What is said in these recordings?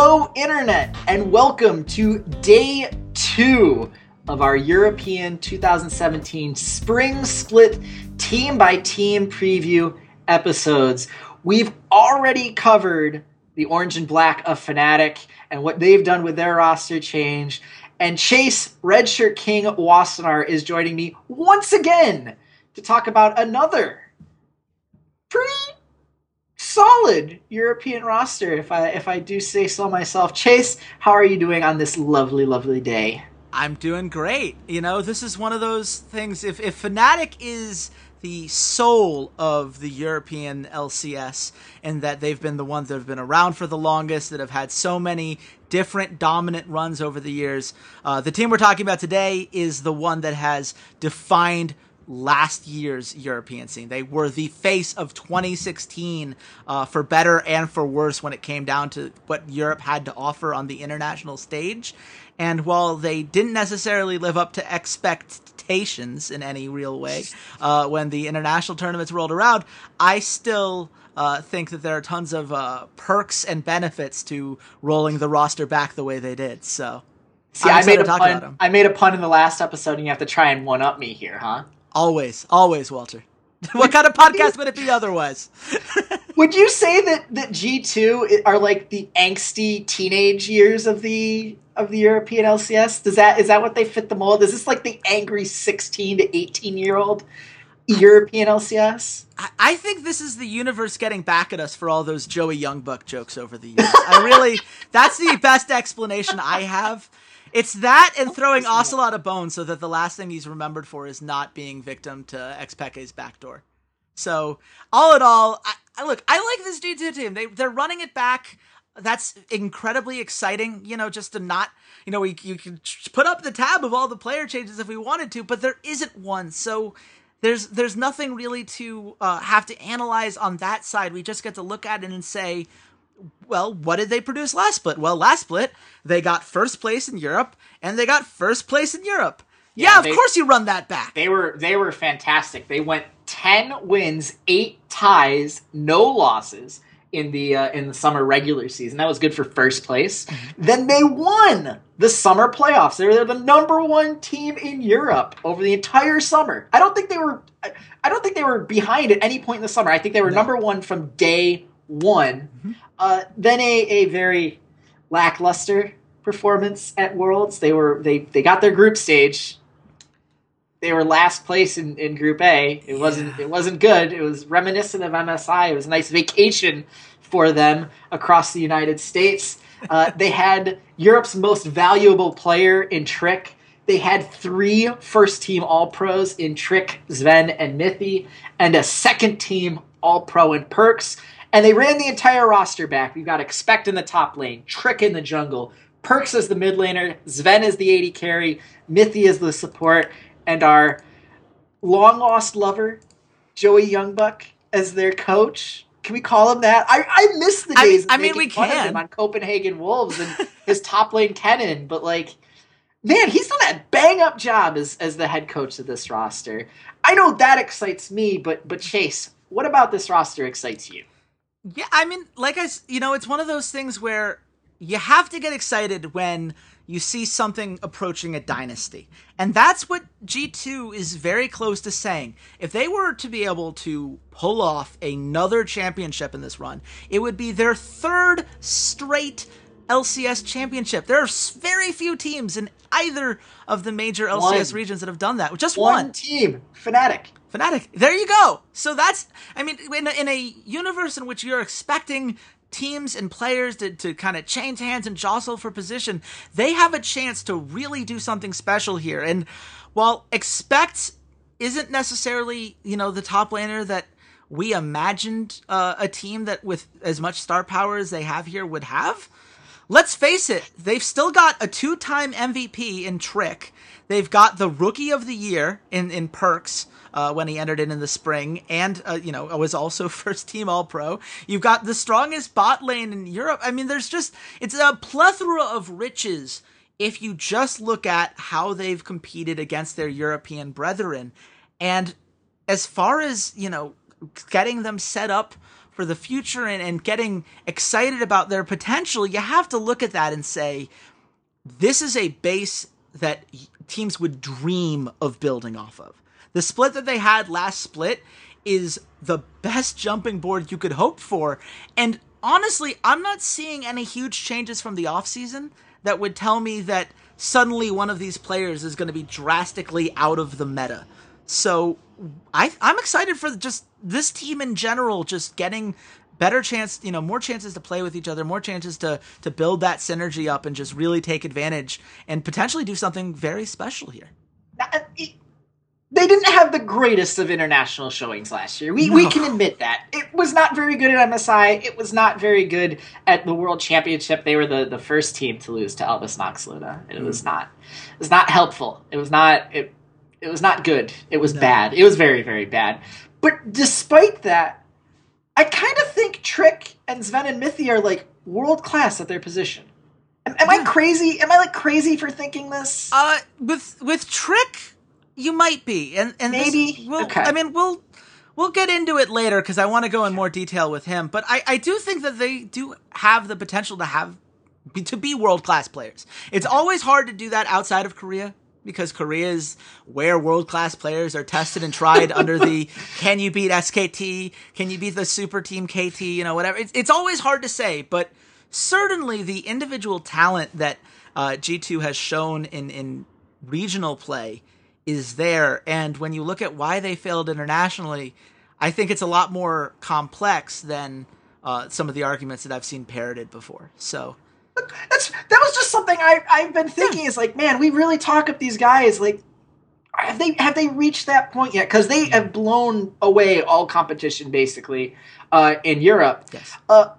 Hello, Internet, and welcome to day two of our European 2017 Spring Split team by team preview episodes. We've already covered the orange and black of Fnatic and what they've done with their roster change. And Chase Redshirt King Wassenaar is joining me once again to talk about another solid European roster, if I if I do say so myself. Chase, how are you doing on this lovely, lovely day? I'm doing great. You know, this is one of those things. If if Fnatic is the soul of the European LCS, and that they've been the ones that have been around for the longest, that have had so many different dominant runs over the years. Uh, the team we're talking about today is the one that has defined last year's European scene. They were the face of 2016 uh, for better and for worse when it came down to what Europe had to offer on the international stage. And while they didn't necessarily live up to expectations in any real way uh, when the international tournaments rolled around, I still. Uh, think that there are tons of uh, perks and benefits to rolling the roster back the way they did. So, See, I made a pun. I made a pun in the last episode, and you have to try and one up me here, huh? Always, always, Walter. what kind of podcast would it be otherwise? would you say that that G two are like the angsty teenage years of the of the European LCS? Does that is that what they fit the mold? Is this like the angry sixteen to eighteen year old European LCS? I think this is the universe getting back at us for all those Joey Youngbuck jokes over the years. I really, that's the best explanation I have. It's that and throwing Ocelote a bone so that the last thing he's remembered for is not being victim to Xpeke's backdoor. So, all in all, I, I look, I like this G2 team. They, they're running it back. That's incredibly exciting, you know, just to not, you know, we you can put up the tab of all the player changes if we wanted to, but there isn't one. So, there's there's nothing really to uh, have to analyze on that side. We just get to look at it and say, well, what did they produce last split? Well, last split, they got first place in Europe and they got first place in Europe. Yeah, yeah of they, course you run that back. They were they were fantastic. They went 10 wins, 8 ties, no losses in the uh, in the summer regular season. That was good for first place. Mm-hmm. then they won the summer playoffs. They were the number one team in Europe over the entire summer. I don't think they were I don't think they were behind at any point in the summer. I think they were no. number 1 from day 1. Mm-hmm. Uh, then a, a very lackluster performance at Worlds. They were they they got their group stage. They were last place in, in Group A. It yeah. wasn't it wasn't good. It was reminiscent of MSI. It was a nice vacation for them across the United States. Uh, they had Europe's most valuable player in Trick. They had three first team All Pros in Trick, Zven, and Mithy, and a second team All Pro in Perkz. And they ran the entire roster back. We've got Expect in the top lane, Trick in the jungle, Perkz as the mid laner, Zven as the AD carry, Mithy as the support, and our long lost lover, Joey Youngbuck, as their coach. Can we call him that? I, I miss the days. I, I mean, we can on Copenhagen Wolves and his top lane Kennen, but like, man, he's done a bang up job as as the head coach of this roster. I know that excites me, but but Chase, what about this roster excites you? Yeah, I mean, like I, you know, it's one of those things where you have to get excited when you see something approaching a dynasty. And that's what G2 is very close to saying. If they were to be able to pull off another championship in this run, it would be their third straight LCS championship. There are very few teams in either of the major LCS one. regions that have done that. Just one, one. team, Fnatic. Fnatic. There you go. So that's, I mean, in a, in a universe in which you're expecting teams and players to, to kind of change hands and jostle for position, they have a chance to really do something special here. And while expect isn't necessarily, you know, the top laner that we imagined uh, a team that with as much star power as they have here would have, let's face it, they've still got a two-time MVP in Trick. They've got the Rookie of the Year in in Perkz uh, when he entered in in the spring, and uh, you know was also first team All Pro. You've got the strongest bot lane in Europe. I mean, there's just it's a plethora of riches if you just look at how they've competed against their European brethren, and as far as you know, getting them set up for the future and, and getting excited about their potential, you have to look at that and say, this is a base that teams would dream of building off of. The split that they had last split is the best jumping board you could hope for. And honestly, I'm not seeing any huge changes from the offseason that would tell me that suddenly one of these players is going to be drastically out of the meta. So I, I'm excited for just this team in general, just getting better chance, you know, more chances to play with each other, more chances to to build that synergy up and just really take advantage and potentially do something very special here. Uh, they didn't have the greatest of international showings last year. We, no. we can admit that. It was not very good at MSI. It was not very good at the World Championship. They were the, the first team to lose to Albus Nox Luna. It mm. was not it was not helpful. It was not it it was not good. It was no. bad. It was very, very bad. But despite that, I kind of think Trick and Zven and Mithy are like world class at their position. Am, am yeah. I crazy? Am I like crazy for thinking this? Uh, with with Trick, you might be, and and maybe. This, we'll, okay. I mean, we'll we'll get into it later because I want to go in more detail with him. But I I do think that they do have the potential to have to be world class players. It's always hard to do that outside of Korea because Korea is where world class players are tested and tried under the can you beat SKT? Can you beat the super team KT? You know, whatever. It's, it's always hard to say, but certainly the individual talent that uh, G2 has shown in, in regional play is there. And when you look at why they failed internationally, I think it's a lot more complex than uh, some of the arguments that I've seen parroted before. So that's that was just something I I've been thinking. Yeah. Is like, man, we really talk up these guys. Like, have they have they reached that point yet? Because they have blown away all competition basically uh, in Europe. Yes. Uh,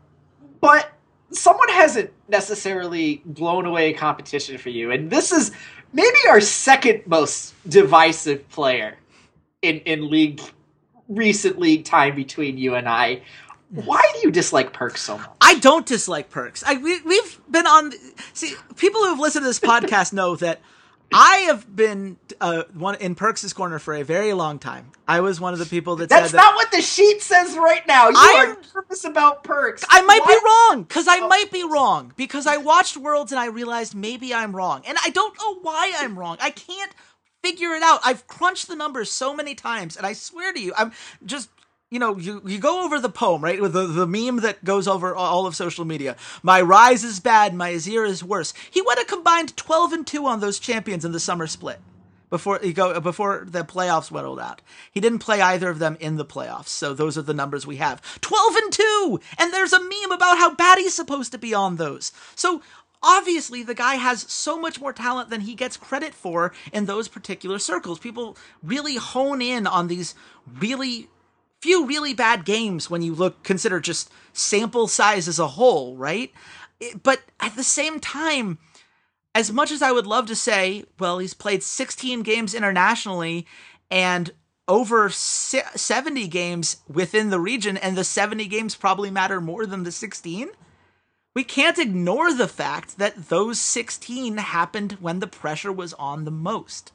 but someone hasn't necessarily blown away competition for you, and this is maybe our second most divisive player in in league recent league time between you and I. Why do you dislike Perkz so much? I don't dislike Perkz. I we, we've been on. See, people who have listened to this podcast know that I have been uh, one in Perkz' corner for a very long time. I was one of the people that said That's said not what the sheet says right now. You I are nervous about Perkz. I might what? be wrong because I oh. might be wrong because I watched Worlds and I realized maybe I'm wrong, and I don't know why I'm wrong. I can't figure it out. I've crunched the numbers so many times, and I swear to you, I'm just you know, you, you go over the poem, right? With the, the meme that goes over all of social media. My Ryze is bad, my Azir is worse. He went a combined 12 and 2 on those champions in the summer split before he go before the playoffs went out. He didn't play either of them in the playoffs, so those are the numbers we have. 12 and 2! And there's a meme about how bad he's supposed to be on those. So obviously the guy has so much more talent than he gets credit for in those particular circles. People really hone in on these really few really bad games when you look consider just sample size as a whole, right? But at the same time, as much as I would love to say, well, he's played 16 games internationally and over 70 games within the region, and the 70 games probably matter more than the 16. We can't ignore the fact that those 16 happened when the pressure was on the most.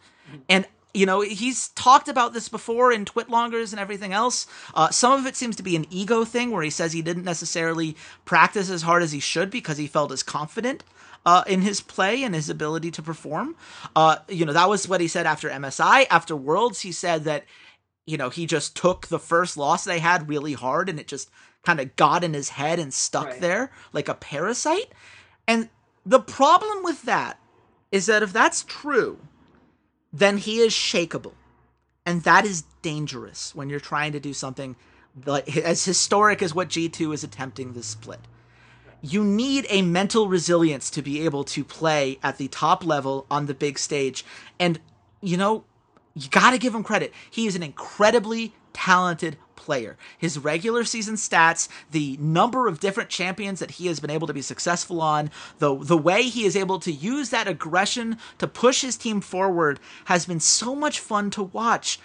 And you know, he's talked about this before in TwitLongers and everything else. Uh, some of it seems to be an ego thing where he says he didn't necessarily practice as hard as he should because he felt as confident. uh, in his play and his ability to perform. Uh, you know, that was what he said after MSI. After Worlds, he said that, you know, he just took the first loss they had really hard and it just kind of got in his head and stuck Right. there like a parasite. And the problem with that is that if that's true, then he is shakable. And that is dangerous when you're trying to do something like as historic as what G2 is attempting this split. You need a mental resilience to be able to play at the top level on the big stage. And, you know, you got to give him credit. He is an incredibly talented player. His regular season stats, the number of different champions that he has been able to be successful on, the the way he is able to use that aggression to push his team forward has been so much fun to watch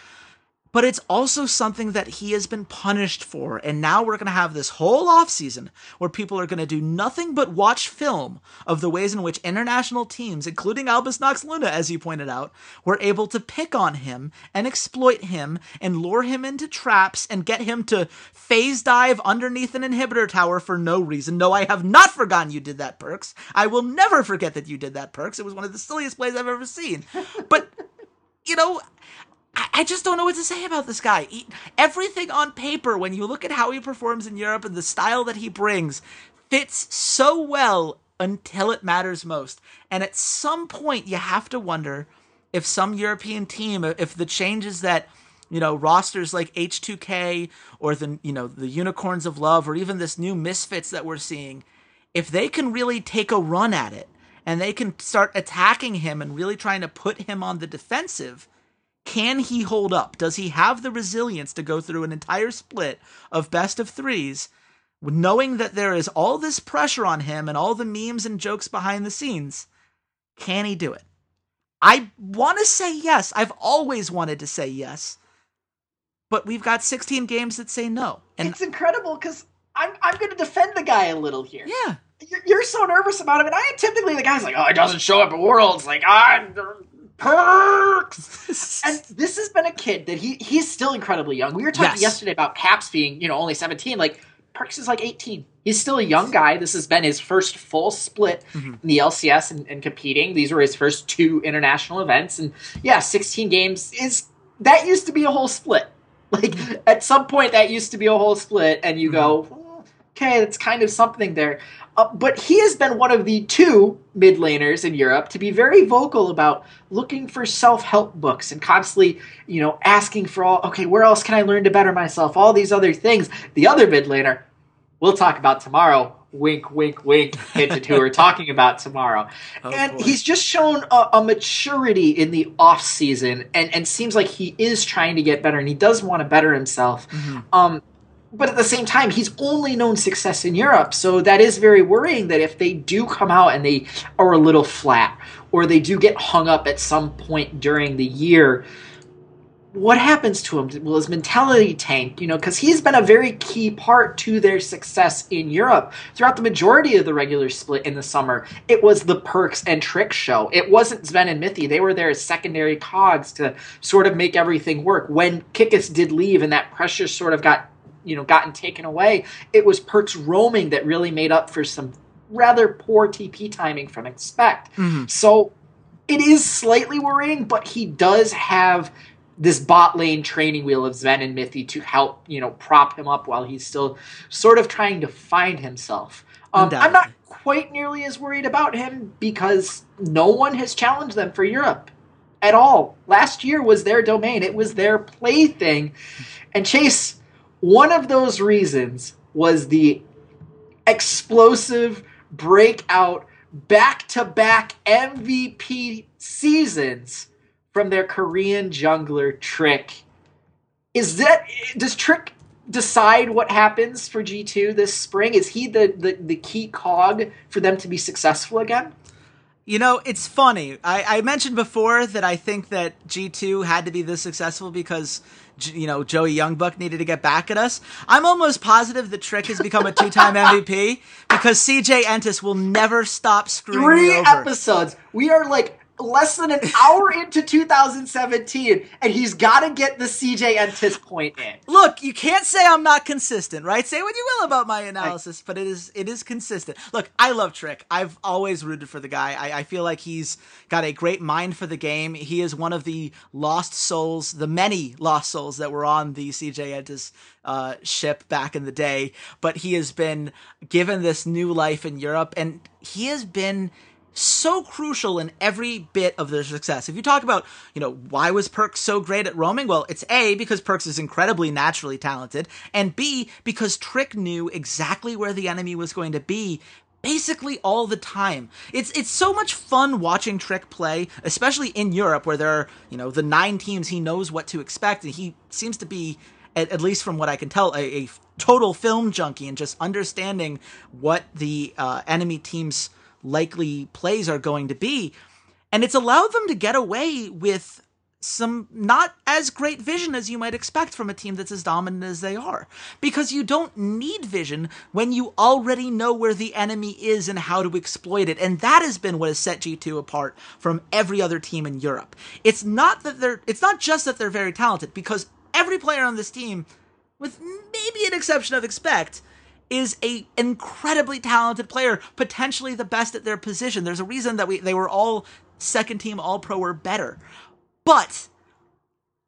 but it's also something that he has been punished for. And now we're going to have this whole offseason where people are going to do nothing but watch film of the ways in which international teams, including Albus Nox Luna, as you pointed out, were able to pick on him and exploit him and lure him into traps and get him to phase dive underneath an inhibitor tower for no reason. No, I have not forgotten you did that, Perkz. I will never forget that you did that, Perkz. It was one of the silliest plays I've ever seen. But, you know, I, just don't know what to say about this guy. He, everything on paper, when you look at how he performs in Europe and the style that he brings, fits so well until it matters most. And at some point, you have to wonder if some European team, if the changes that you know rosters like H2K or the you know the Unicorns of Love or even this new Misfits that we're seeing, if they can really take a run at it and they can start attacking him and really trying to put him on the defensive can he hold up? Does he have the resilience to go through an entire split of best of threes, knowing that there is all this pressure on him and all the memes and jokes behind the scenes? Can he do it? I want to say yes. I've always wanted to say yes. But we've got 16 games that say no. And it's incredible because I'm I'm going to defend the guy a little here. yeah, You're, you're so nervous about him, and I am typically the guy's like, oh, he doesn't show up at Worlds, like ah, Perkz. and this has been a kid that he he's still incredibly young. We were talking Yes. yesterday about Caps being you know only 17. Like Perkz is like 18. He's still a young guy. This has been his first full split Mm-hmm. in the LCS and, and competing. These were his first two international events, and yeah, 16 games is that used to be a whole split. Like at some point, that used to be a whole split, and you go, okay, that's kind of something there. Uh, but he has been one of the two mid laners in Europe to be very vocal about looking for self help books and constantly, you know, asking for all. Okay, where else can I learn to better myself? All these other things. The other mid laner, we'll talk about tomorrow. Wink, wink, wink. Hinted who we're talking about tomorrow. Oh, and boy. he's just shown a, a maturity in the off season, and and seems like he is trying to get better, and he does want to better himself. Um, but at the same time, he's only known success in Europe, so that is very worrying. That if they do come out and they are a little flat, or they do get hung up at some point during the year, what happens to him? Will his mentality tank? You know, because he's been a very key part to their success in Europe throughout the majority of the regular split in the summer. It was the Perkz and Trick show. It wasn't Zven and Mithy. They were there as secondary cogs to sort of make everything work. When Kikis did leave and that pressure sort of got, you know, gotten taken away, it was Perkz roaming that really made up for some rather poor TP timing from Expect. So it is slightly worrying, but he does have this bot lane training wheel of Zven and Mithy to help, you know, prop him up while he's still sort of trying to find himself. Um, I'm not quite nearly as worried about him because no one has challenged them for Europe at all. Last year was their domain, it was their plaything. And Chase, one of those reasons was the explosive breakout back to back MVP seasons from their Korean jungler Trick. Is that does Trick decide what happens for G2 this spring? Is he the, the, the key cog for them to be successful again? You know, it's funny. I, I mentioned before that I think that G2 had to be this successful because, you know, Joey Youngbuck needed to get back at us. I'm almost positive that Trick has become a two time MVP because CJ Entus will never stop screwing me Three episodes. We are like less than an hour into 2017, and he's got to get the CJ Entus point in. Look, you can't say I'm not consistent, right? Say what you will about my analysis, but it is it is consistent. Look, I love Trick. I've always rooted for the guy. I, I feel like he's got a great mind for the game. He is one of the lost souls, the many lost souls that were on the CJ Entus uh, ship back in the day. But he has been given this new life in Europe, and he has been so crucial in every bit of their success. If you talk about, you know, why was Perkz so great at roaming? Well, it's A, because Perkz is incredibly naturally talented, and B, because Trick knew exactly where the enemy was going to be basically all the time. It's it's so much fun watching Trick play, especially in Europe where there are, you know, the nine teams he knows what to expect and he seems to be at, least from what I can tell a, a, total film junkie and just understanding what the uh, enemy teams likely plays are going to be. And it's allowed them to get away with some not as great vision as you might expect from a team that's as dominant as they are. Because you don't need vision when you already know where the enemy is and how to exploit it. And that has been what has set G2 apart from every other team in Europe. It's not that they're it's not just that they're very talented, because every player on this team, with maybe an exception of expect, is a incredibly talented player, potentially the best at their position. There's a reason that we they were all second team all pro or better. But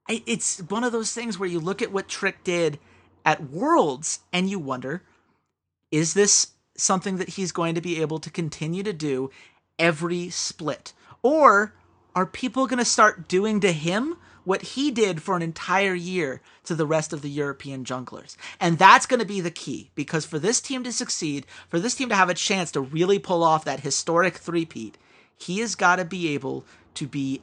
it's one of those things where you look at what Trick did at Worlds and you wonder is this something that he's going to be able to continue to do every split? Or are people going to start doing to him what he did for an entire year to the rest of the European junglers. And that's going to be the key because for this team to succeed, for this team to have a chance to really pull off that historic three-peat, he has got to be able to be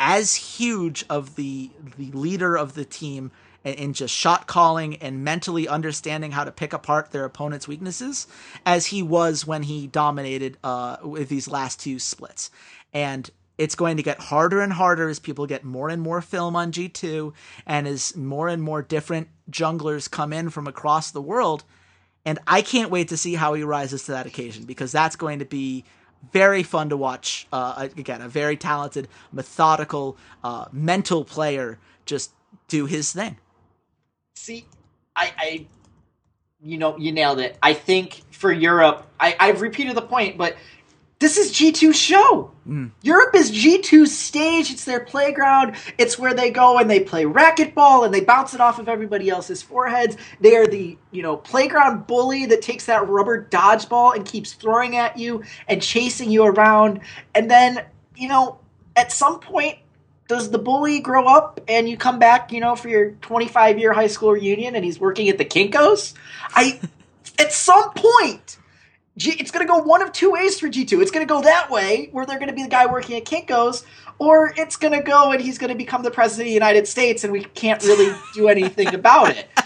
as huge of the the leader of the team in just shot calling and mentally understanding how to pick apart their opponent's weaknesses as he was when he dominated uh, with these last two splits. And it's going to get harder and harder as people get more and more film on G2 and as more and more different junglers come in from across the world. And I can't wait to see how he rises to that occasion because that's going to be very fun to watch. Uh, again, a very talented, methodical, uh, mental player just do his thing. See, I, I, you know, you nailed it. I think for Europe, I, I've repeated the point, but this is G2's show. Mm. Europe is G2's stage. It's their playground. It's where they go and they play racquetball and they bounce it off of everybody else's foreheads. They are the, you know, playground bully that takes that rubber dodgeball and keeps throwing at you and chasing you around. And then, you know, at some point, does the bully grow up and you come back, you know, for your 25 year high school reunion and he's working at the Kinkos? I, at some point, G- it's going to go one of two ways for G2. It's going to go that way, where they're going to be the guy working at Kinko's, or it's going to go and he's going to become the president of the United States, and we can't really do anything about it.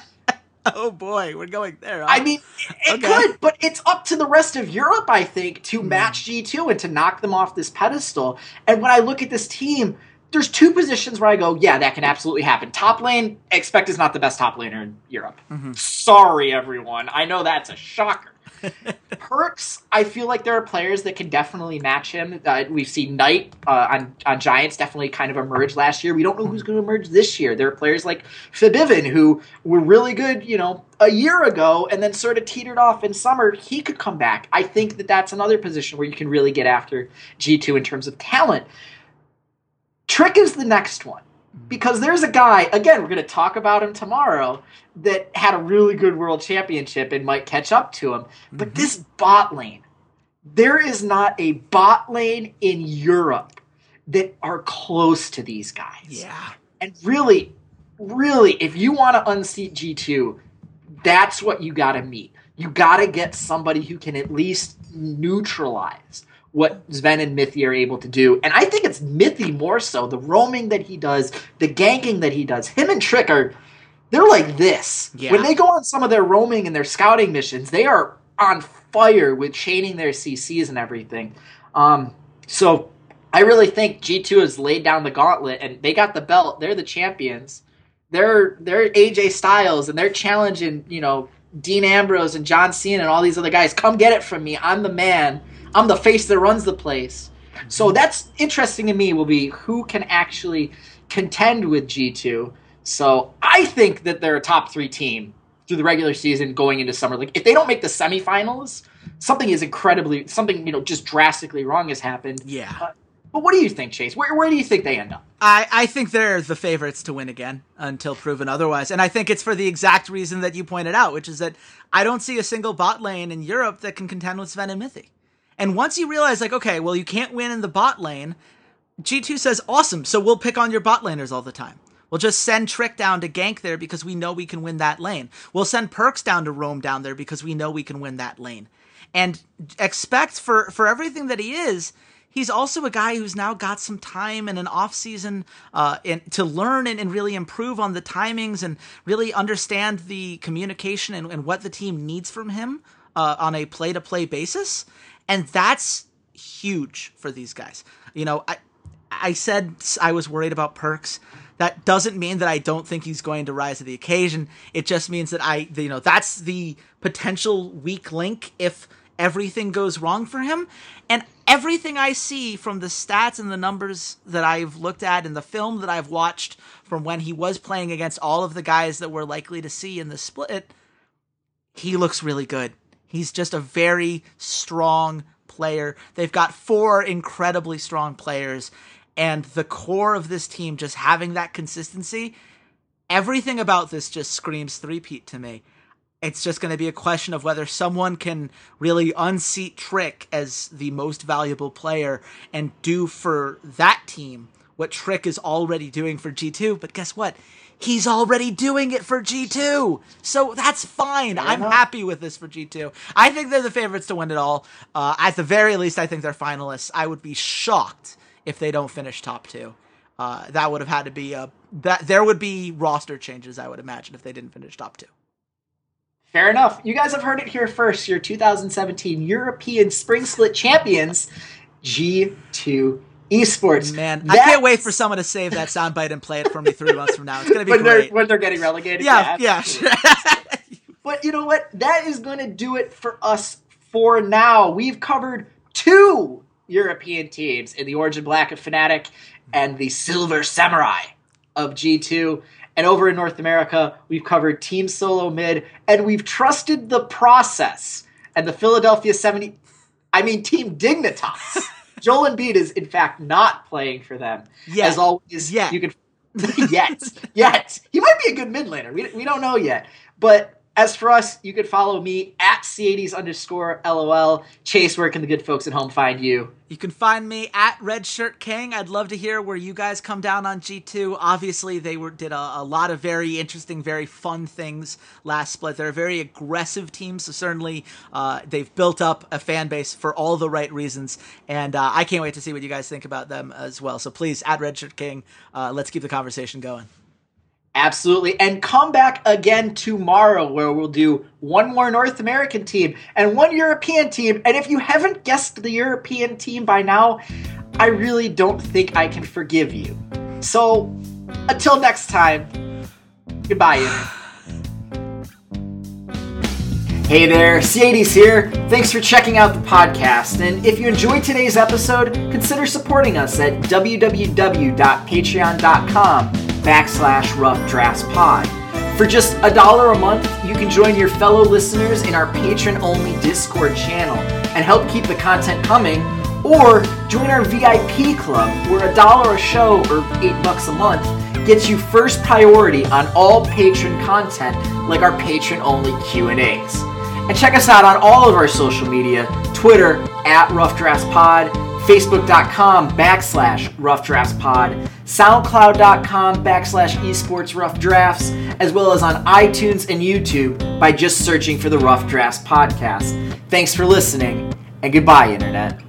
Oh boy, we're going there. Huh? I mean, it okay. could, but it's up to the rest of Europe, I think, to mm. match G2 and to knock them off this pedestal. And when I look at this team, there's two positions where I go, yeah, that can absolutely happen. Top lane, expect is not the best top laner in Europe. Mm-hmm. Sorry, everyone. I know that's a shocker. Perkz, I feel like there are players that can definitely match him. Uh, we've seen Knight uh, on on Giants definitely kind of emerge last year. We don't know who's going to emerge this year. There are players like Febiven who were really good, you know, a year ago, and then sort of teetered off in summer. He could come back. I think that that's another position where you can really get after G two in terms of talent. Trick is the next one because there's a guy again we're going to talk about him tomorrow that had a really good world championship and might catch up to him. But mm-hmm. this bot lane there is not a bot lane in europe that are close to these guys. Yeah. And really really if you want to unseat g2 that's what you got to meet. You got to get somebody who can at least neutralize what Zven and Mithy are able to do. And I think it's Mithy more so. The roaming that he does, the ganking that he does. Him and Trick are they're like this. Yeah. When they go on some of their roaming and their scouting missions, they are on fire with chaining their CCs and everything. Um, so I really think G2 has laid down the gauntlet and they got the belt. They're the champions. They're they're AJ Styles and they're challenging, you know, Dean Ambrose and John Cena and all these other guys. Come get it from me. I'm the man. I'm the face that runs the place. So that's interesting to me. Will be who can actually contend with G two. So I think that they're a top three team through the regular season going into summer league. If they don't make the semifinals, something is incredibly something you know just drastically wrong has happened. Yeah. Uh, but what do you think, Chase? Where, where do you think they end up? I, I think they're the favorites to win again until proven otherwise. And I think it's for the exact reason that you pointed out, which is that I don't see a single bot lane in Europe that can contend with Zven and Mithy. And once you realize, like, okay, well, you can't win in the bot lane, G2 says, awesome, so we'll pick on your bot laners all the time. We'll just send Trick down to gank there because we know we can win that lane. We'll send Perkz down to roam down there because we know we can win that lane. And expect for, for everything that he is, he's also a guy who's now got some time and an off season uh, to learn and, and, really improve on the timings and really understand the communication and, and what the team needs from him uh, on a play to play basis, and that's huge for these guys. You know, I I said I was worried about Perkz. That doesn't mean that I don't think he's going to rise to the occasion. It just means that I, you know, that's the potential weak link if everything goes wrong for him. And everything I see from the stats and the numbers that I've looked at and the film that I've watched from when he was playing against all of the guys that we're likely to see in the split, he looks really good. He's just a very strong player. They've got four incredibly strong players, and the core of this team just having that consistency. Everything about this just screams three-peat to me it's just going to be a question of whether someone can really unseat Trick as the most valuable player and do for that team what Trick is already doing for G2. But guess what? He's already doing it for G2. So that's fine. I'm happy with this for G2. I think they're the favorites to win it all. Uh, at the very least, I think they're finalists. I would be shocked if they don't finish top two. Uh, that would have had to be a that there would be roster changes. I would imagine if they didn't finish top two. Fair enough. You guys have heard it here first. Your 2017 European Spring Split champions, G2 Esports. Man, That's... I can't wait for someone to save that soundbite and play it for me three months from now. It's going to be when great. They're, when they're getting relegated. Yeah, yeah. but you know what? That is going to do it for us for now. We've covered two European teams in the Origin Black of Fnatic and the Silver Samurai of G2. And over in North America, we've covered Team Solo Mid, and we've trusted the process. And the Philadelphia 70, I mean, Team Dignitas. Joel Embiid is, in fact, not playing for them. Yet. As always, yet. you can. yet. Yet. He might be a good mid laner. We, we don't know yet. But as for us, you could follow me at C80s underscore LOL. Chase, where can the good folks at home find you? You can find me at Redshirt King. I'd love to hear where you guys come down on G2. Obviously, they were did a, a, lot of very interesting, very fun things last split. They're a very aggressive team, so certainly uh, they've built up a fan base for all the right reasons. And uh, I can't wait to see what you guys think about them as well. So please, at Redshirt King, uh, let's keep the conversation going. Absolutely. And come back again tomorrow where we'll do one more North American team and one European team. And if you haven't guessed the European team by now, I really don't think I can forgive you. So until next time, goodbye. Hey there, C80s here. Thanks for checking out the podcast. And if you enjoyed today's episode, consider supporting us at www.patreon.com backslash rough drafts pod. For just a dollar a month, you can join your fellow listeners in our patron only Discord channel and help keep the content coming, or join our VIP club where a dollar a show or eight bucks a month gets you first priority on all patron content like our patron only Q&As. And check us out on all of our social media, Twitter at Rough Drafts Pod, facebook.com backslash rough drafts pod soundcloud.com backslash esports rough drafts as well as on itunes and youtube by just searching for the rough drafts podcast. Thanks for listening and goodbye internet